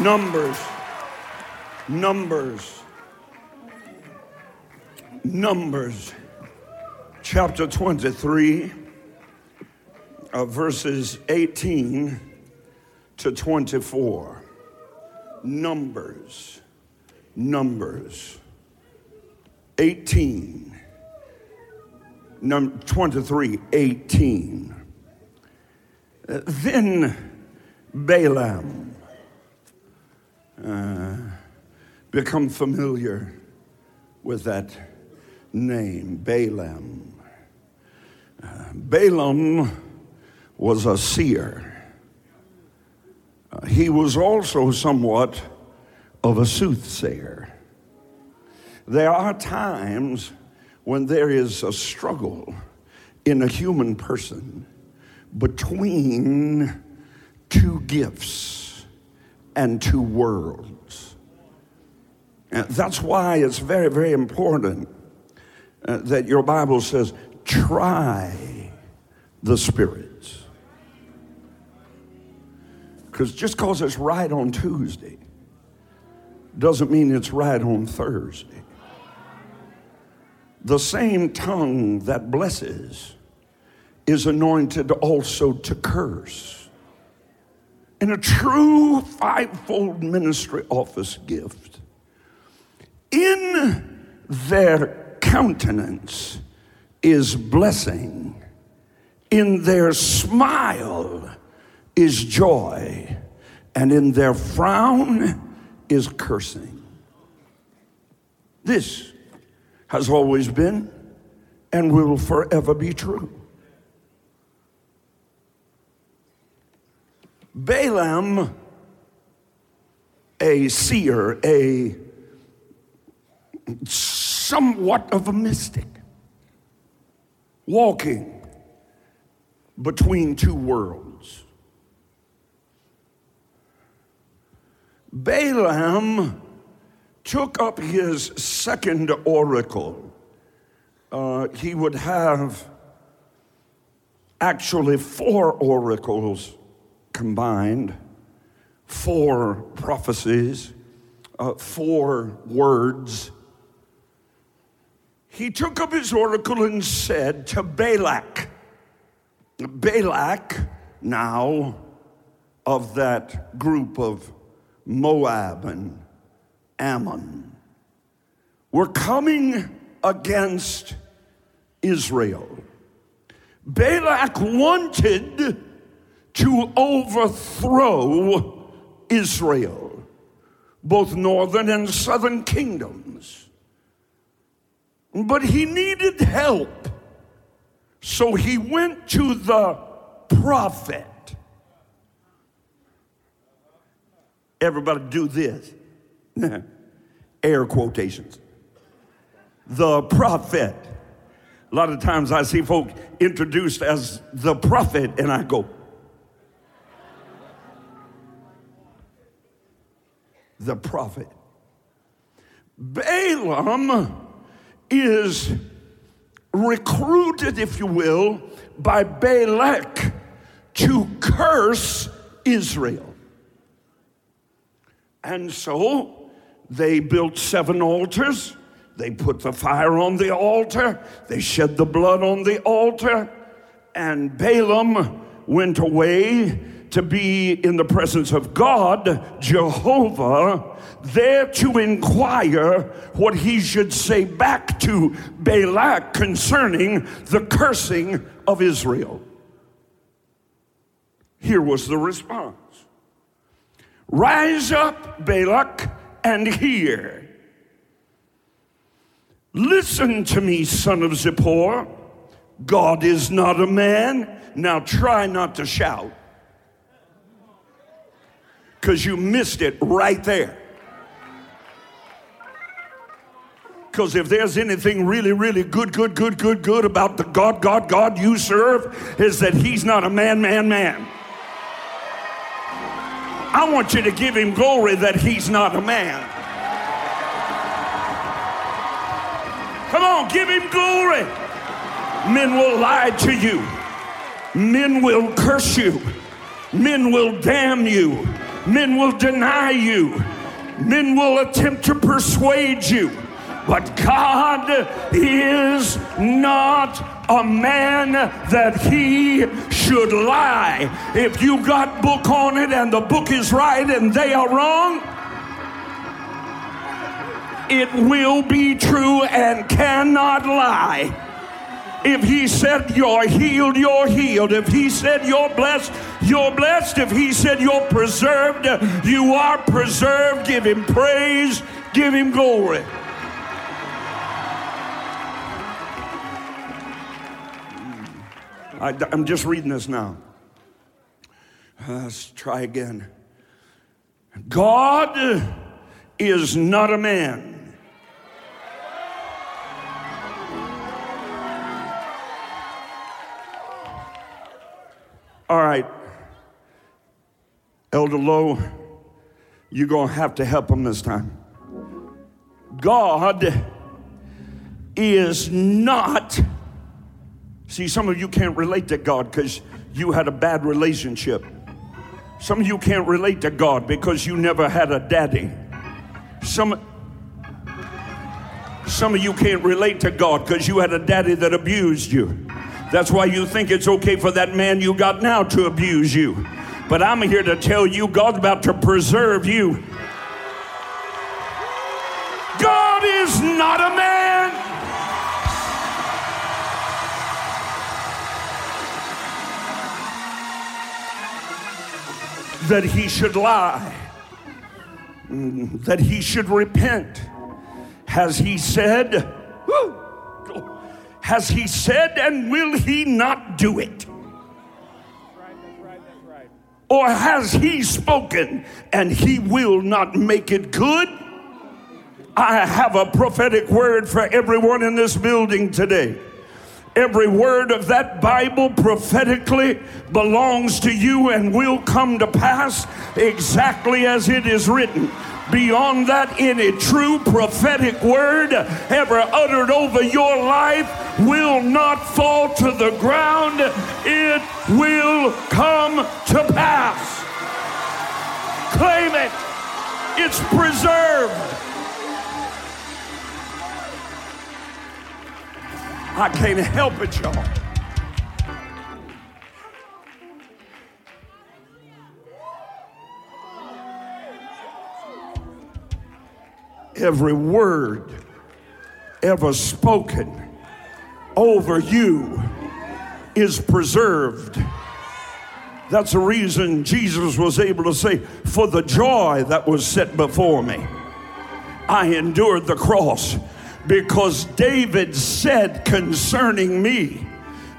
Numbers, Numbers, Numbers, chapter 23, uh, verses 18 to 24. Numbers, Numbers, 18, num- 23, 18. Uh, then Balaam uh, become familiar with that name, Balaam. Uh, Balaam was a seer. Uh, he was also somewhat of a soothsayer. There are times when there is a struggle in a human person between two gifts and two worlds. And that's why it's very, very important uh, that your Bible says, try the spirits. Because just because it's right on Tuesday doesn't mean it's right on Thursday. The same tongue that blesses is anointed also to curse in a true fivefold ministry office gift, in their countenance is blessing, in their smile is joy, and in their frown is cursing. This has always been and will forever be true. Balaam, a seer, a somewhat of a mystic, walking between two worlds. Balaam took up his second oracle. Uh, he would have actually four oracles combined four prophecies, uh, four words. He took up his oracle and said to Balak, Balak, now of that group of Moab and Ammon, were coming against Israel. Balak wanted to overthrow Israel, both northern and southern kingdoms. But he needed help. So he went to the prophet. Everybody do this. Air quotations. The prophet. A lot of times I see folk introduced as the prophet, and I go, the prophet. Balaam is recruited, if you will, by Balak to curse Israel. And so they built seven altars. They put the fire on the altar. They shed the blood on the altar. And Balaam went away to be in the presence of God, Jehovah, there to inquire what he should say back to Balak concerning the cursing of Israel. Here was the response Rise up, Balak, and hear. Listen to me, son of Zippor. God is not a man. Now try not to shout because you missed it right there. Because if there's anything really, really good, good, good, good, good about the God, God, God you serve, is that He's not a man, man, man. I want you to give Him glory that He's not a man. Come on, give Him glory. Men will lie to you, men will curse you, men will damn you Men will deny you. Men will attempt to persuade you. But God is not a man that he should lie. If you got book on it and the book is right and they are wrong, it will be true and cannot lie. If he said you're healed, you're healed. If he said you're blessed, you're blessed. If he said you're preserved, you are preserved. Give him praise, give him glory. I, am just reading this now. Let's try again. God is not a man. All right, Elder Lowe, you're going to have to help him this time. God is not See, some of you can't relate to God because you had a bad relationship. Some of you can't relate to God because you never had a daddy. Some, some of you can't relate to God because you had a daddy that abused you. That's why you think it's okay for that man you got now to abuse you. But I'm here to tell you God's about to preserve you. God is not a man. that he should lie, mm, that he should repent. Has he said, has he said, and will he not do it? Or has he spoken and he will not make it good? I have a prophetic word for everyone in this building today. Every word of that Bible prophetically belongs to you and will come to pass exactly as it is written. Beyond that, any true prophetic word ever uttered over your life will not fall to the ground. It will come to pass. Claim it, it's preserved. I can't help it, y'all. Every word ever spoken over you is preserved. That's the reason Jesus was able to say, For the joy that was set before me, I endured the cross because David said concerning me,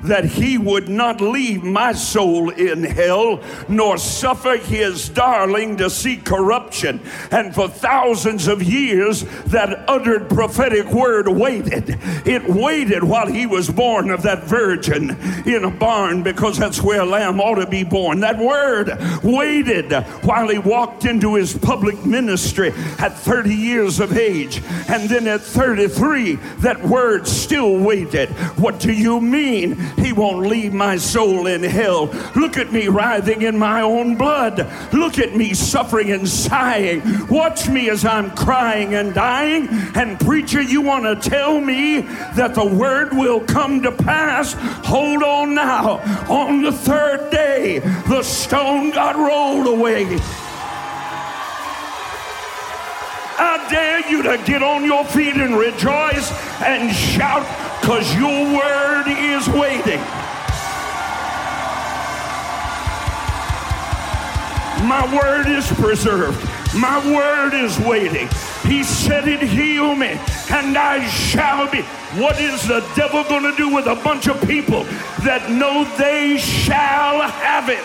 that he would not leave my soul in hell, nor suffer his darling to see corruption. And for thousands of years, that uttered prophetic word waited. It waited while he was born of that virgin in a barn, because that's where a lamb ought to be born. That word waited while he walked into his public ministry at 30 years of age. And then at 33, that word still waited. What do you mean? He won't leave my soul in hell. Look at me writhing in my own blood. Look at me suffering and sighing. Watch me as I'm crying and dying. And, preacher, you want to tell me that the word will come to pass? Hold on now. On the third day, the stone got rolled away. I dare you to get on your feet and rejoice and shout because your word is waiting. My word is preserved. My word is waiting. He said it, heal me, and I shall be. What is the devil going to do with a bunch of people that know they shall have it?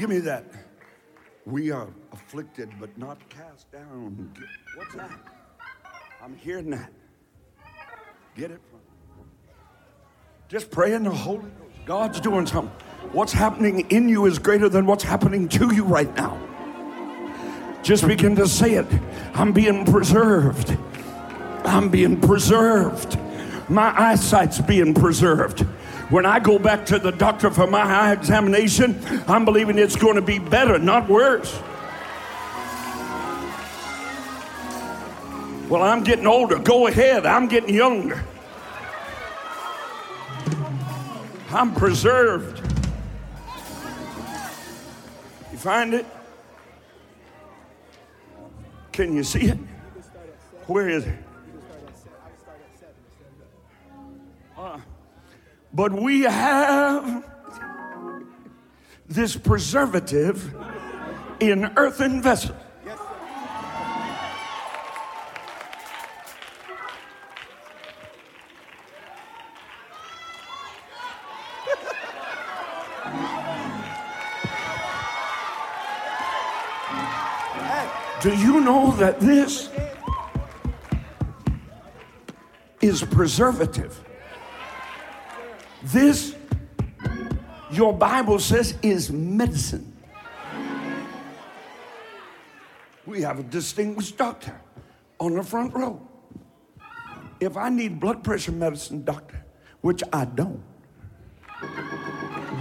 Give me that. We are afflicted but not cast down. What's that? I'm hearing that. Get it? from. Just pray in the Holy Ghost. God's doing something. What's happening in you is greater than what's happening to you right now. Just begin to say it. I'm being preserved. I'm being preserved. My eyesight's being preserved. When I go back to the doctor for my eye examination, I'm believing it's going to be better, not worse. Well, I'm getting older. Go ahead. I'm getting younger. I'm preserved. You find it? Can you see it? Where is it? But we have this preservative in earthen vessels. Do you know that this is preservative? This, your Bible says, is medicine. We have a distinguished doctor on the front row. If I need blood pressure medicine, doctor, which I don't,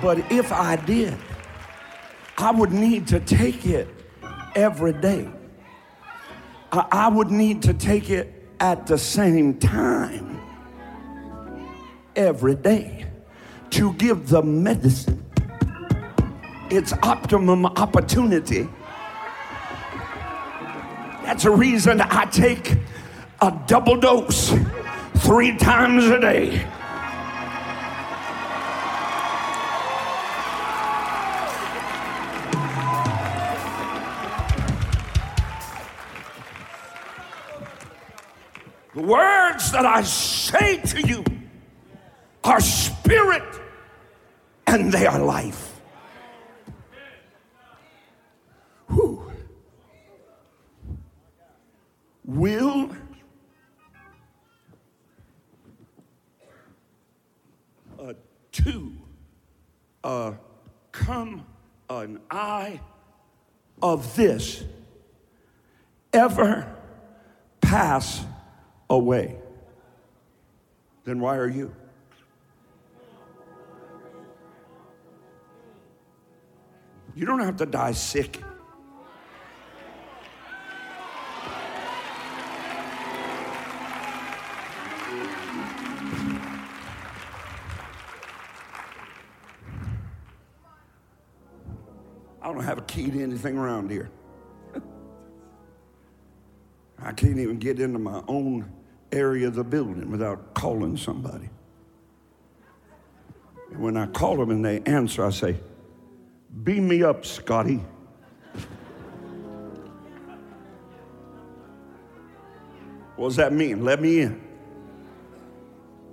but if I did, I would need to take it every day. I would need to take it at the same time every day to give the medicine its optimum opportunity. That's a reason I take a double dose three times a day. The words that I say to you are spirit and they are life. Who will uh, to uh, come an eye of this ever pass away, then why are you? You don't have to die sick. I don't have a key to anything around here. I can't even get into my own area of the building without calling somebody. And when I call them and they answer, I say, Beam me up, Scotty. What does that mean? Let me in.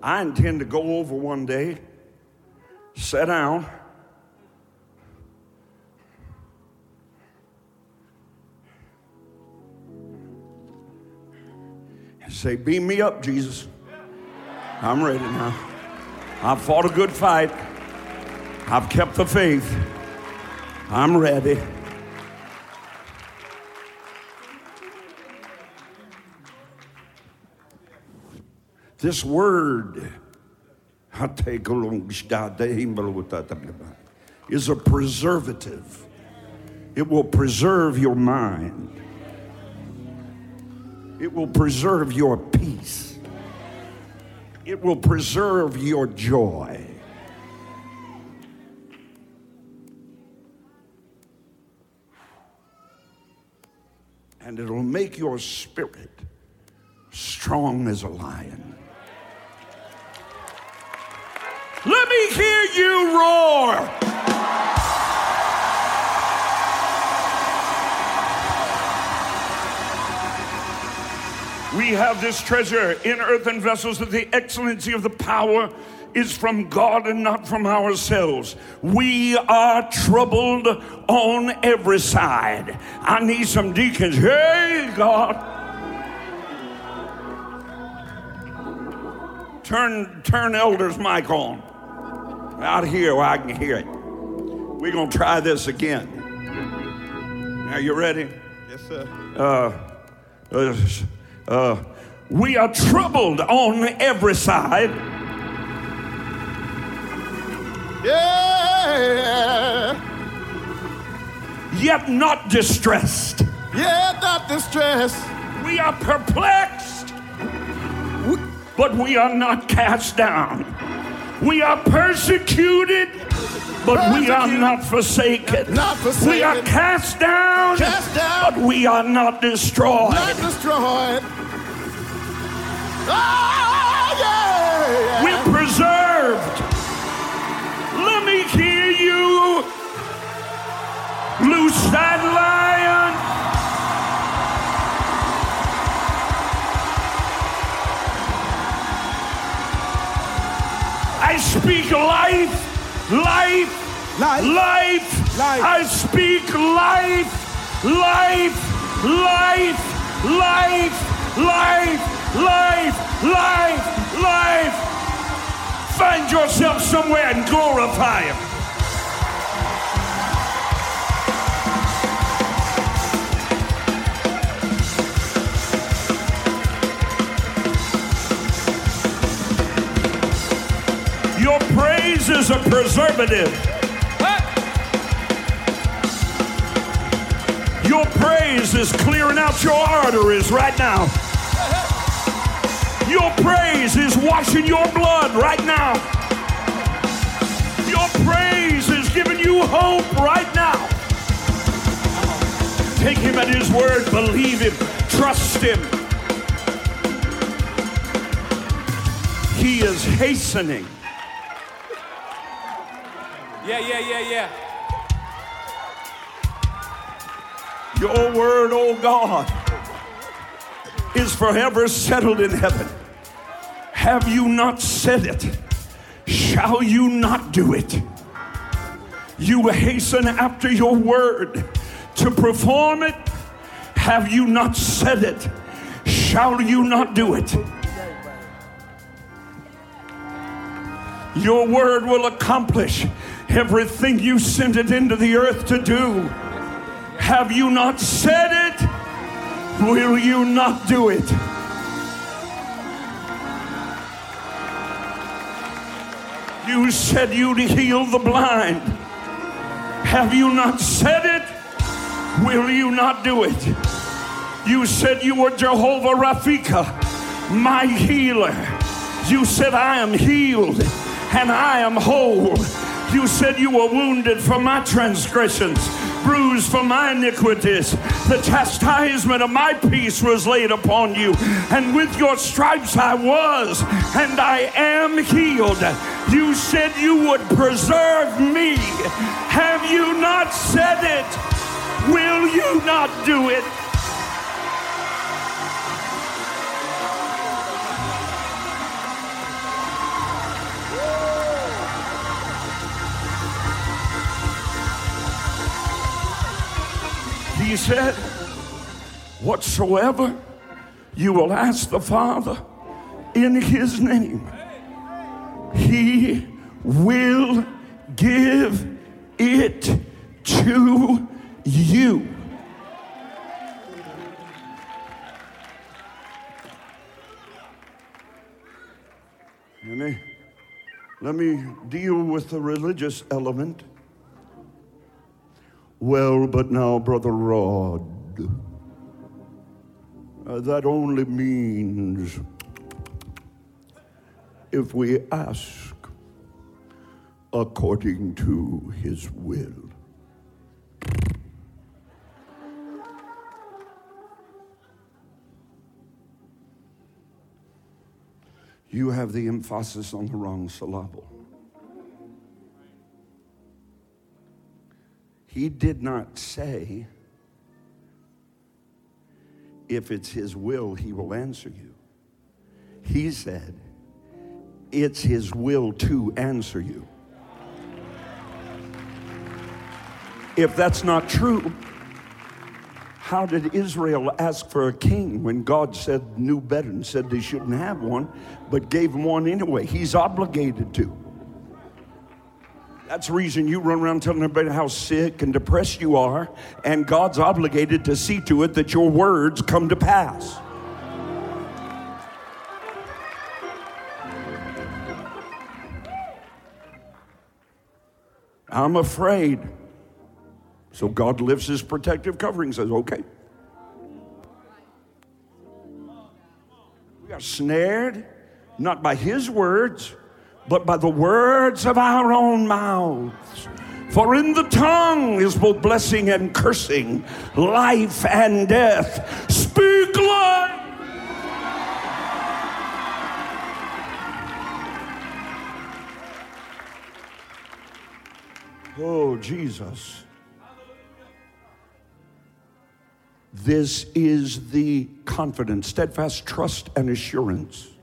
I intend to go over one day, sit down, and Say, beam me up, Jesus. I'm ready now. I've fought a good fight. I've kept the faith. I'm ready. This word is a preservative. It will preserve your mind. It will preserve your peace. It will preserve your joy. and it'll make your spirit strong as a lion. Let me hear you roar. We have this treasure in earthen vessels of the excellency of the power is from God and not from ourselves. We are troubled on every side. I need some deacons. Hey, God. Turn, turn elders' mic on out here where I can hear it. We're going to try this again. Are you ready? Yes, sir. Uh, uh, uh, we are troubled on every side. Yeah. Yet not distressed. Yet not distressed. We are perplexed, but we are not cast down. We are persecuted, but we are not forsaken. Not forsaken. We are cast down, Cast down. but we are not destroyed. Not destroyed. Ah, Loose that lion. I speak life, life, Life. life. Life. I speak life, life, life, life, life, life, life, life. Find yourself somewhere and glorify Him. Your praise is a preservative. Your praise is clearing out your arteries right now. Your praise is washing your blood right now. Your praise is giving you hope right now. Take him at his word, believe him, trust him. He is hastening. Yeah, yeah, yeah, yeah. Your word, oh God, is forever settled in heaven. Have you not said it? Shall you not do it? You hasten after your word to perform it. Have you not said it? Shall you not do it? Your word will accomplish everything you sent it into the earth to do. Have you not said it? Will you not do it? You said you'd heal the blind. Have you not said it? Will you not do it? You said you were Jehovah Rafika, my healer. You said, I am healed and I am whole. You said you were wounded for my transgressions, bruised for my iniquities. The chastisement of my peace was laid upon you, and with your stripes I was, and I am healed. You said you would preserve me. Have you not said it? Will you not do it? He said, Whatsoever you will ask the Father in His name, He will give it to you. Let me, let me deal with the religious element. Well, but now, Brother Rod, uh, that only means if we ask according to his will. You have the emphasis on the wrong syllable. He did not say, if it's His will, He will answer you. He said, it's His will to answer you. If that's not true, how did Israel ask for a king when God said, knew better and said they shouldn't have one, but gave them one anyway? He's obligated to. That's the reason you run around telling everybody how sick and depressed you are, and God's obligated to see to it that your words come to pass. I'm afraid. So God lifts his protective covering, says, okay. We are snared, not by his words, but by the words of our own mouths. For in the tongue is both blessing and cursing, life and death. Speak life. Oh, Jesus. This is the confidence, steadfast trust, and assurance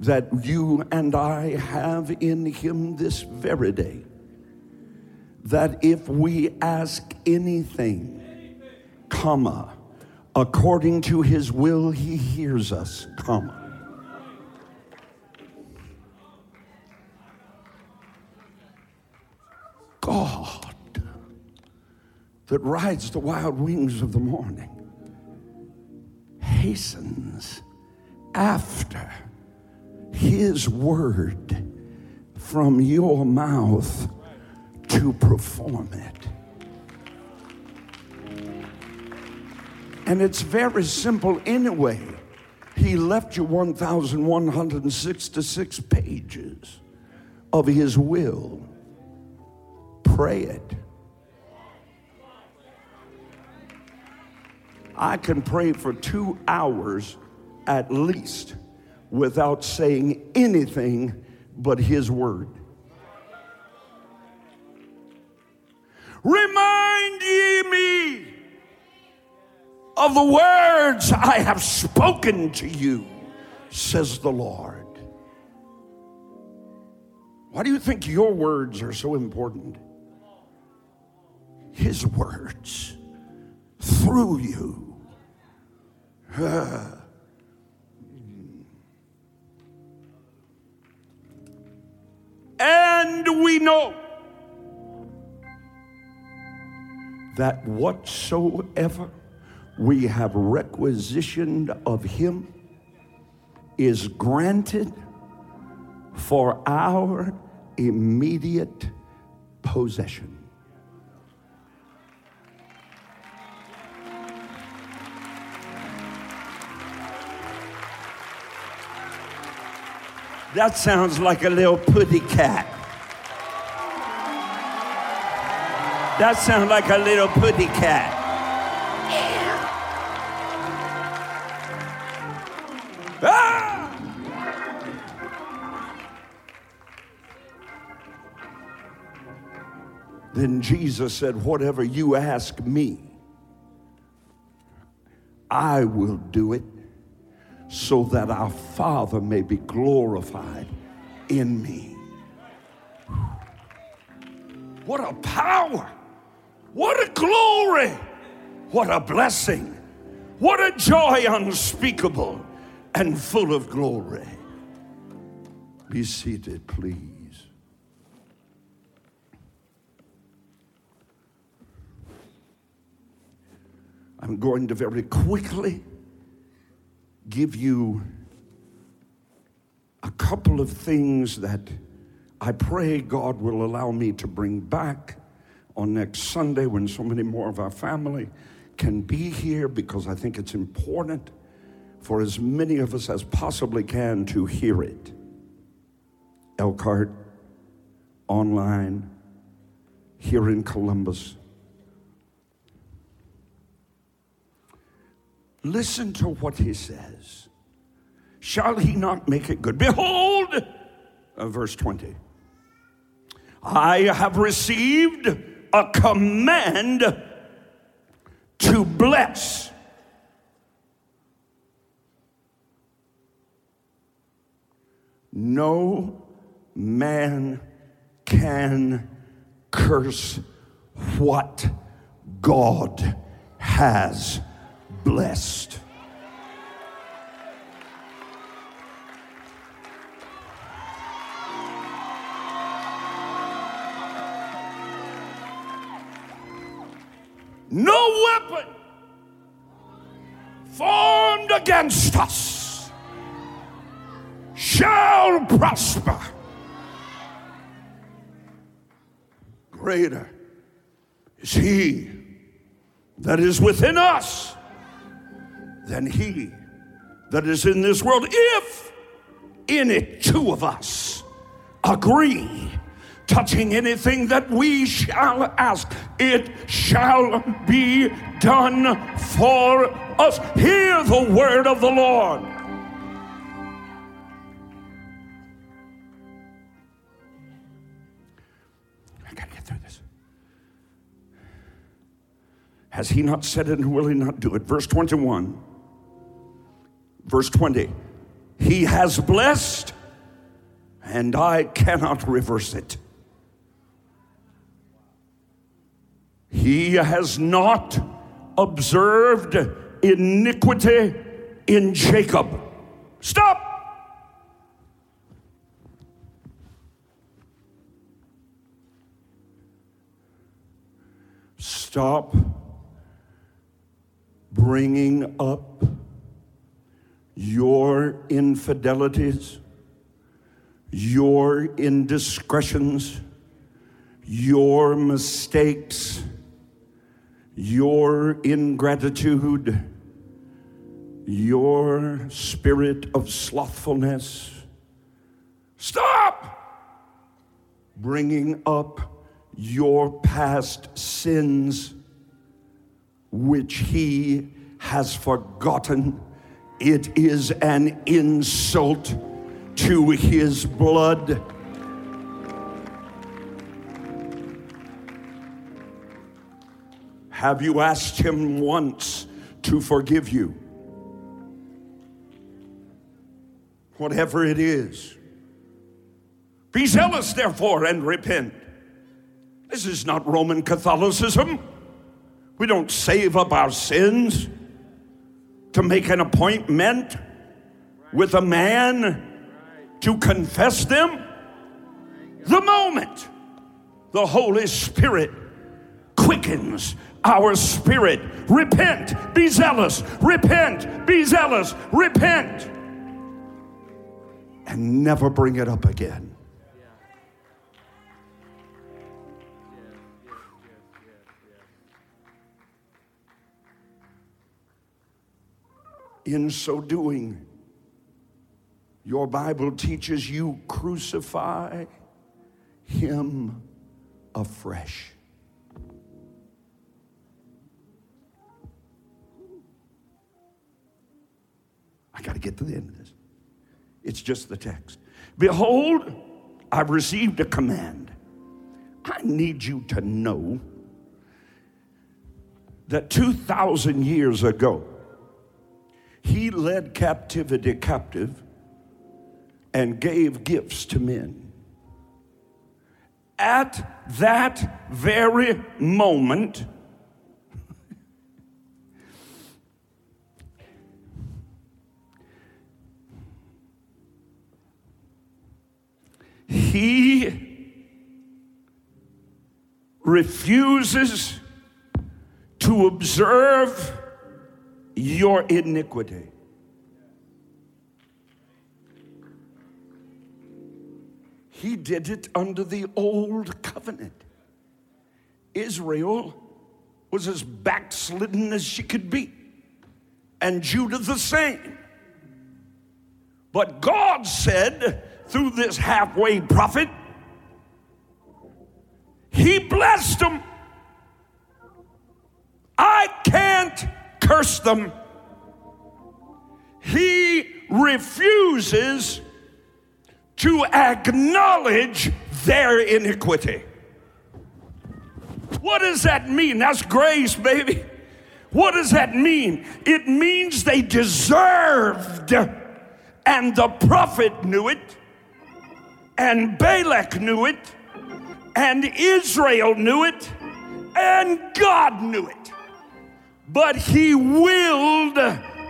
that you and I have in Him this very day. That if we ask anything, comma, according to His will, He hears us, comma. God that rides the wild wings of the morning hastens after his word from your mouth to perform it. And it's very simple anyway. He left you 1,166 pages of his will. Pray it. I can pray for two hours at least without saying anything but His Word. Remind ye me of the words I have spoken to you, says the Lord. Why do you think your words are so important? His words through you. Ah. And we know that whatsoever we have requisitioned of him is granted for our immediate possession. That sounds like a little putty cat. That sounds like a little putty cat. Ah! Then Jesus said, Whatever you ask me, I will do it so that our Father may be glorified in me. What a power! What a glory! What a blessing! What a joy unspeakable and full of glory. Be seated, please. I'm going to very quickly give you a couple of things that I pray God will allow me to bring back on next Sunday when so many more of our family can be here because I think it's important for as many of us as possibly can to hear it. Elkhart, online, here in Columbus. Listen to what he says. Shall he not make it good? Behold, uh, verse 20. I have received a command to bless. No man can curse what God has blessed. No weapon formed against us shall prosper. Greater is he that is within us than he that is in this world. If any two of us agree touching anything that we shall ask, it shall be done for us. Hear the word of the Lord. I gotta get through this. Has he not said it and will he not do it? Verse 21. Verse 20. He has blessed and I cannot reverse it. He has not observed iniquity in Jacob. Stop! Stop bringing up your infidelities, your indiscretions, your mistakes your ingratitude, your spirit of slothfulness. Stop bringing up your past sins, which he has forgotten. It is an insult to his blood. Have you asked him once to forgive you? Whatever it is. Be zealous, therefore, and repent. This is not Roman Catholicism. We don't save up our sins to make an appointment with a man to confess them. The moment the Holy Spirit quickens our spirit. Repent, be zealous, repent, be zealous, repent, and never bring it up again. In so doing, your Bible teaches you crucify him afresh. I got to get to the end of this. It's just the text. Behold, I've received a command. I need you to know that 2,000 years ago, he led captivity captive and gave gifts to men. At that very moment, he refuses to observe your iniquity. He did it under the old covenant. Israel was as backslidden as she could be, and Judah the same. But God said, through this halfway prophet. He blessed them. I can't curse them. He refuses to acknowledge their iniquity. What does that mean? That's grace, baby. What does that mean? It means they deserved, and the prophet knew it and Balak knew it, and Israel knew it, and God knew it. But he willed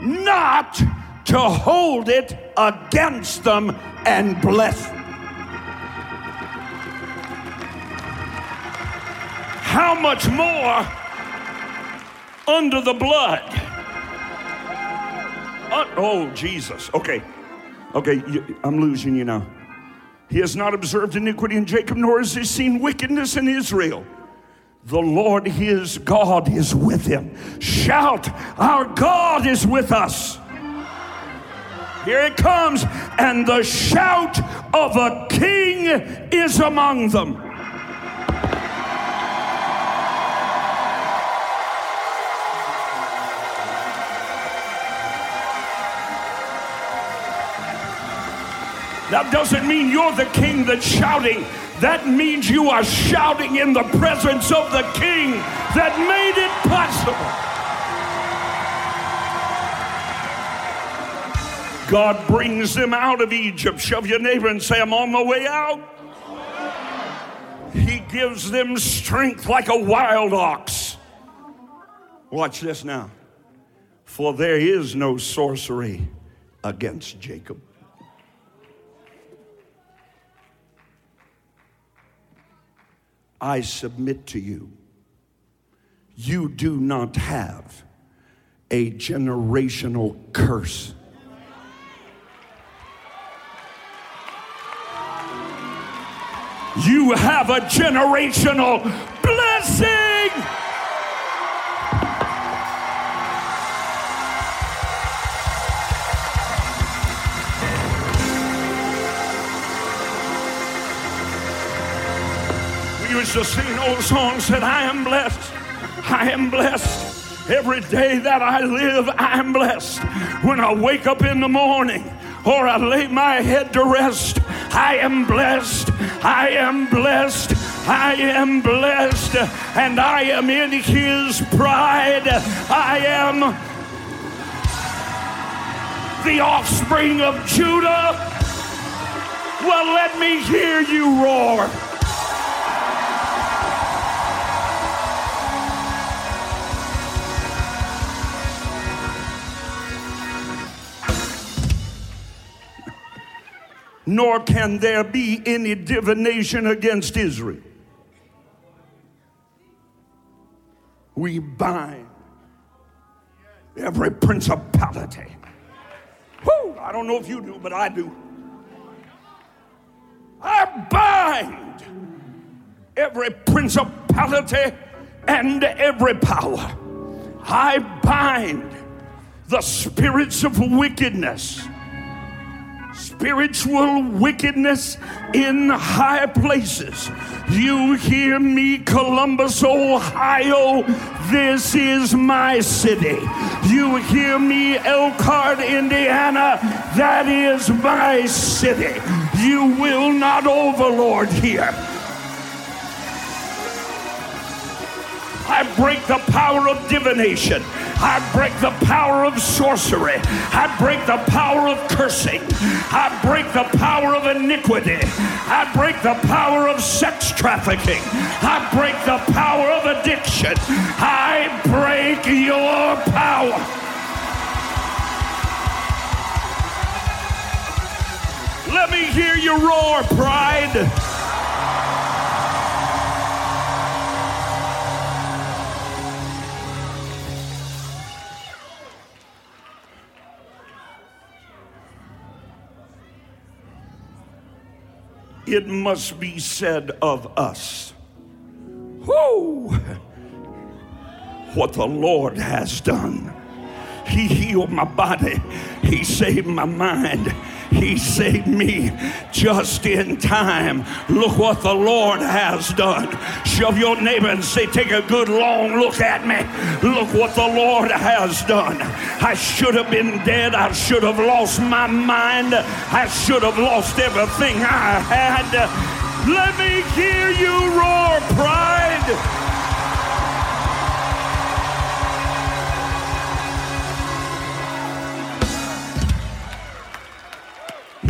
not to hold it against them and bless them. How much more under the blood? Uh, oh, Jesus. Okay. Okay, I'm losing you now. He has not observed iniquity in Jacob, nor has he seen wickedness in Israel. The Lord his God is with him. Shout, Our God is with us. Here it comes, and the shout of a king is among them. That doesn't mean you're the king that's shouting. That means you are shouting in the presence of the king that made it possible. God brings them out of Egypt. Shove your neighbor and say, I'm on my way out. He gives them strength like a wild ox. Watch this now. For there is no sorcery against Jacob. I submit to you, you do not have a generational curse. You have a generational blessing. To sing old songs that I am blessed. I am blessed. Every day that I live, I am blessed. When I wake up in the morning or I lay my head to rest, I am blessed. I am blessed. I am blessed. And I am in his pride. I am the offspring of Judah. Well, let me hear you roar. Nor can there be any divination against Israel. We bind every principality. Whew, I don't know if you do, but I do. I bind every principality and every power. I bind the spirits of wickedness spiritual wickedness in high places. You hear me, Columbus, Ohio? This is my city. You hear me, Elkhart, Indiana? That is my city. You will not overlord here. I break the power of divination. I break the power of sorcery. I break the power of cursing. I break the power of iniquity. I break the power of sex trafficking. I break the power of addiction. I break your power. Let me hear you roar, pride. It must be said of us. Whoo! What the Lord has done. He healed my body. He saved my mind. He saved me just in time. Look what the Lord has done. Shove your neighbor and say, Take a good long look at me. Look what the Lord has done. I should have been dead. I should have lost my mind. I should have lost everything I had. Let me hear you roar, pride.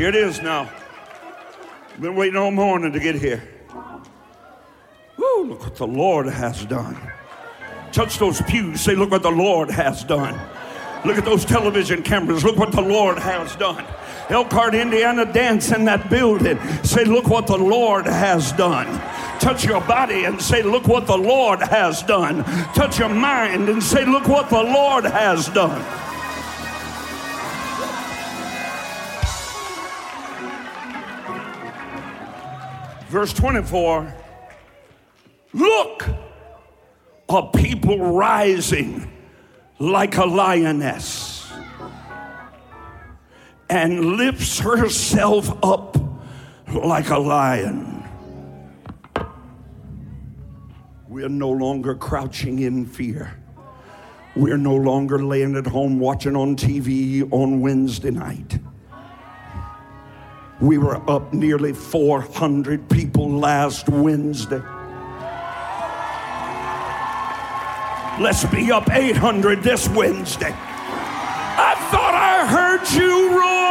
Here it is now. Been waiting all morning to get here. Woo, look what the Lord has done. Touch those pews. Say, look what the Lord has done. Look at those television cameras. Look what the Lord has done. Elkhart, Indiana, dance in that building. Say, look what the Lord has done. Touch your body and say, look what the Lord has done. Touch your mind and say, look what the Lord has done. Verse 24 Look, a people rising like a lioness and lifts herself up like a lion. We are no longer crouching in fear. We're no longer laying at home watching on TV on Wednesday night. We were up nearly 400 people last Wednesday. Let's be up 800 this Wednesday. I thought I heard you roar.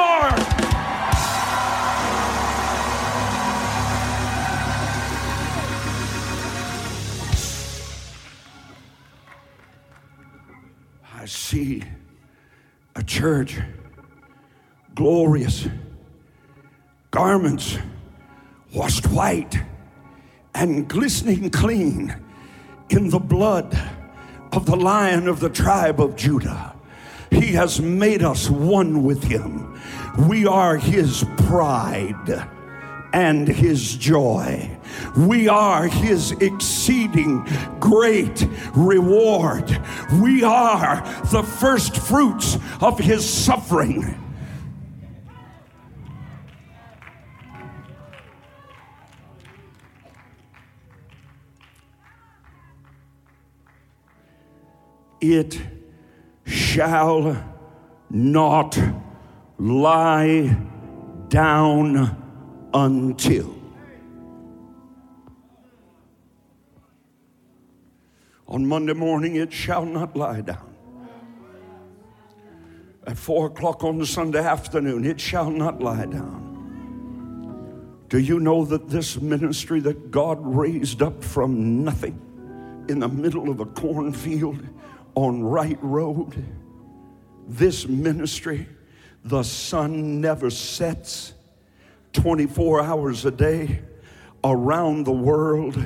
I see a church glorious garments washed white and glistening clean in the blood of the lion of the tribe of Judah. He has made us one with him. We are his pride and his joy. We are his exceeding great reward. We are the first fruits of his suffering. It shall not lie down until. On Monday morning, it shall not lie down. At four o'clock on Sunday afternoon, it shall not lie down. Do you know that this ministry that God raised up from nothing in the middle of a cornfield on right Road, this ministry, the sun never sets 24 hours a day around the world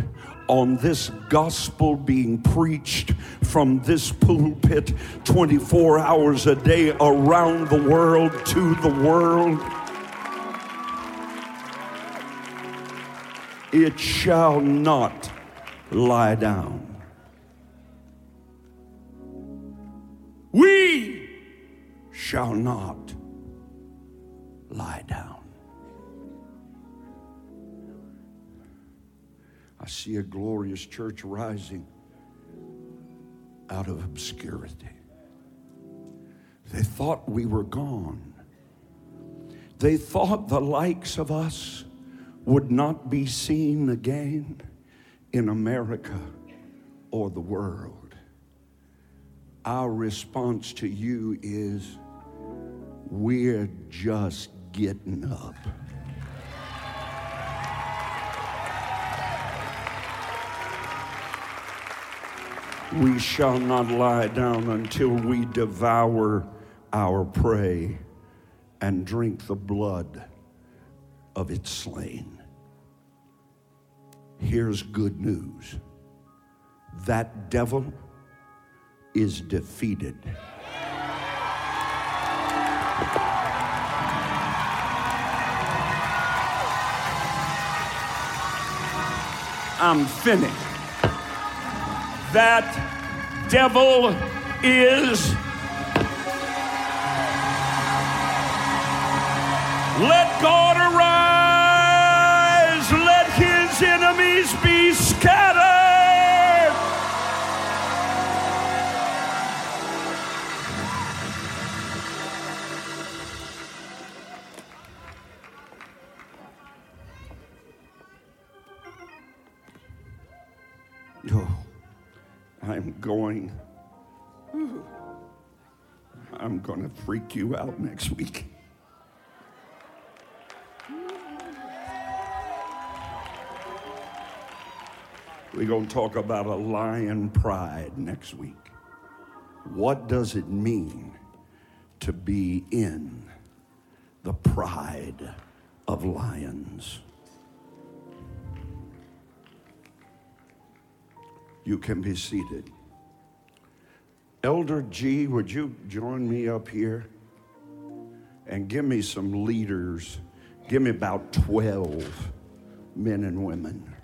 on this gospel being preached from this pulpit 24 hours a day around the world to the world. It shall not lie down. We shall not lie down. I see a glorious church rising out of obscurity. They thought we were gone. They thought the likes of us would not be seen again in America or the world. Our response to you is we're just getting up. We shall not lie down until we devour our prey and drink the blood of its slain. Here's good news that devil is defeated. I'm finished. That devil is. Let God arise, freak you out next week. We're going to talk about a lion pride next week. What does it mean to be in the pride of lions? You can be seated. Elder G, would you join me up here and give me some leaders? Give me about 12 men and women.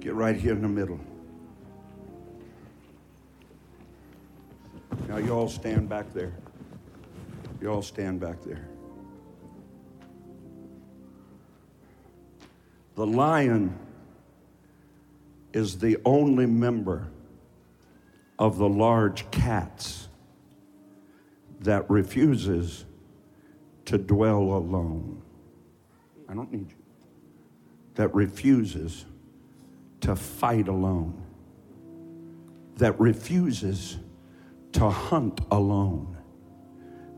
Get right here in the middle. Now, you all stand back there. You all stand back there. The lion is the only member of the large cats that refuses to dwell alone. I don't need you. That refuses to fight alone, that refuses to hunt alone,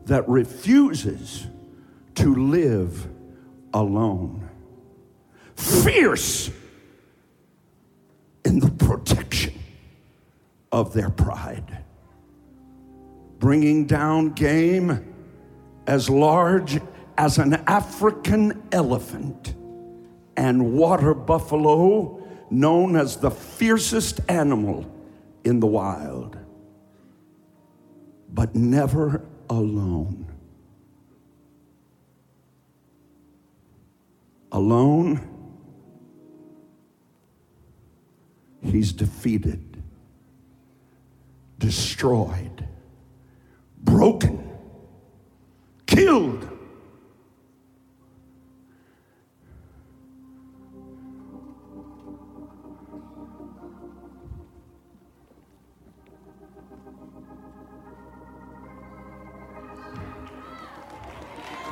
that refuses to live alone. Fierce in the protection of their pride, bringing down game as large as an African elephant and water buffalo, known as the fiercest animal in the wild, but never alone. Alone, he's defeated, destroyed, broken, killed.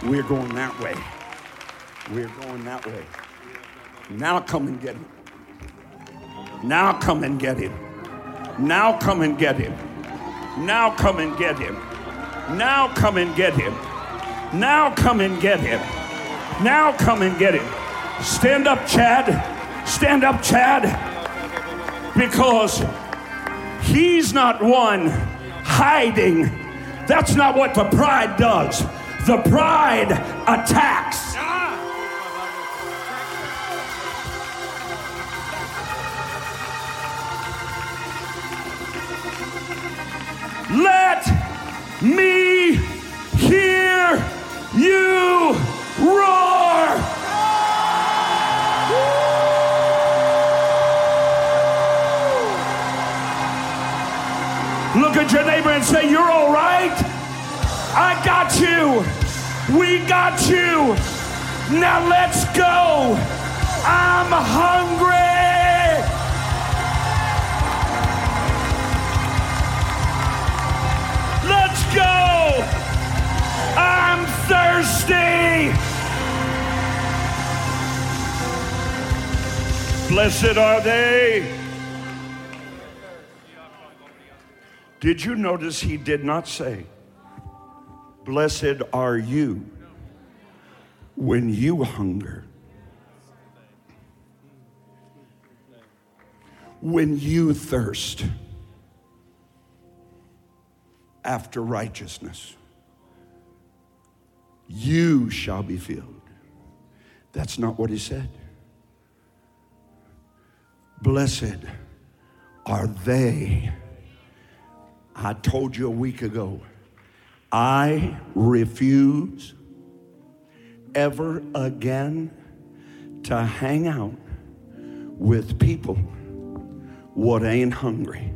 We're going that way. We're going that way. Now come and get him. Now come and get him. Now come and get him. Now come and get him. Now come and get him. Now come and get him. Now come and get him. Stand up, Chad. Stand up, Chad. Because he's not one hiding. That's not what the pride does. The pride attacks. Let me hear you roar. Look at your neighbor and say, You're all right. I got you. We got you. Now let's go. I'm hungry. I'm thirsty. Blessed are they. Did you notice he did not say, Blessed are you when you hunger, when you thirst after righteousness. You shall be filled. That's not what he said. Blessed are they. I told you a week ago, I refuse ever again to hang out with people what ain't hungry.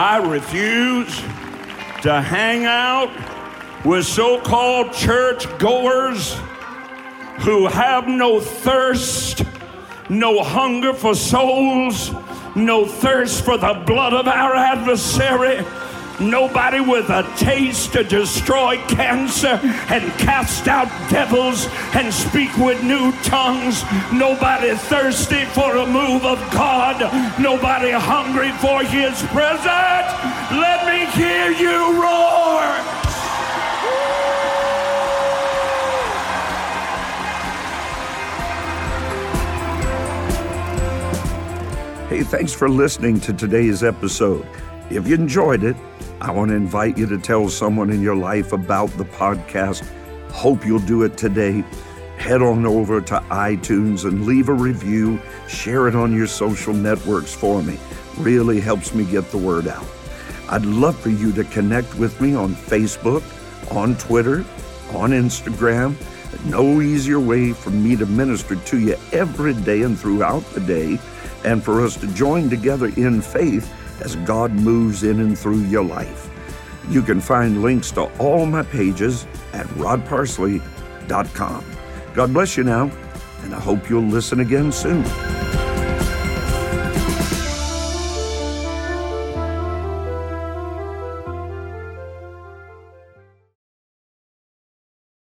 I refuse to hang out with so called church goers who have no thirst, no hunger for souls, no thirst for the blood of our adversary. Nobody with a taste to destroy cancer and cast out devils and speak with new tongues. Nobody thirsty for a move of God. Nobody hungry for his presence. Let me hear you roar. Hey, thanks for listening to today's episode. If you enjoyed it, I want to invite you to tell someone in your life about the podcast. Hope you'll do it today. Head on over to iTunes and leave a review. Share it on your social networks for me. Really helps me get the word out. I'd love for you to connect with me on Facebook, on Twitter, on Instagram. No easier way for me to minister to you every day and throughout the day, and for us to join together in faith as God moves in and through your life. You can find links to all my pages at rodparsley.com. God bless you now, and I hope you'll listen again soon.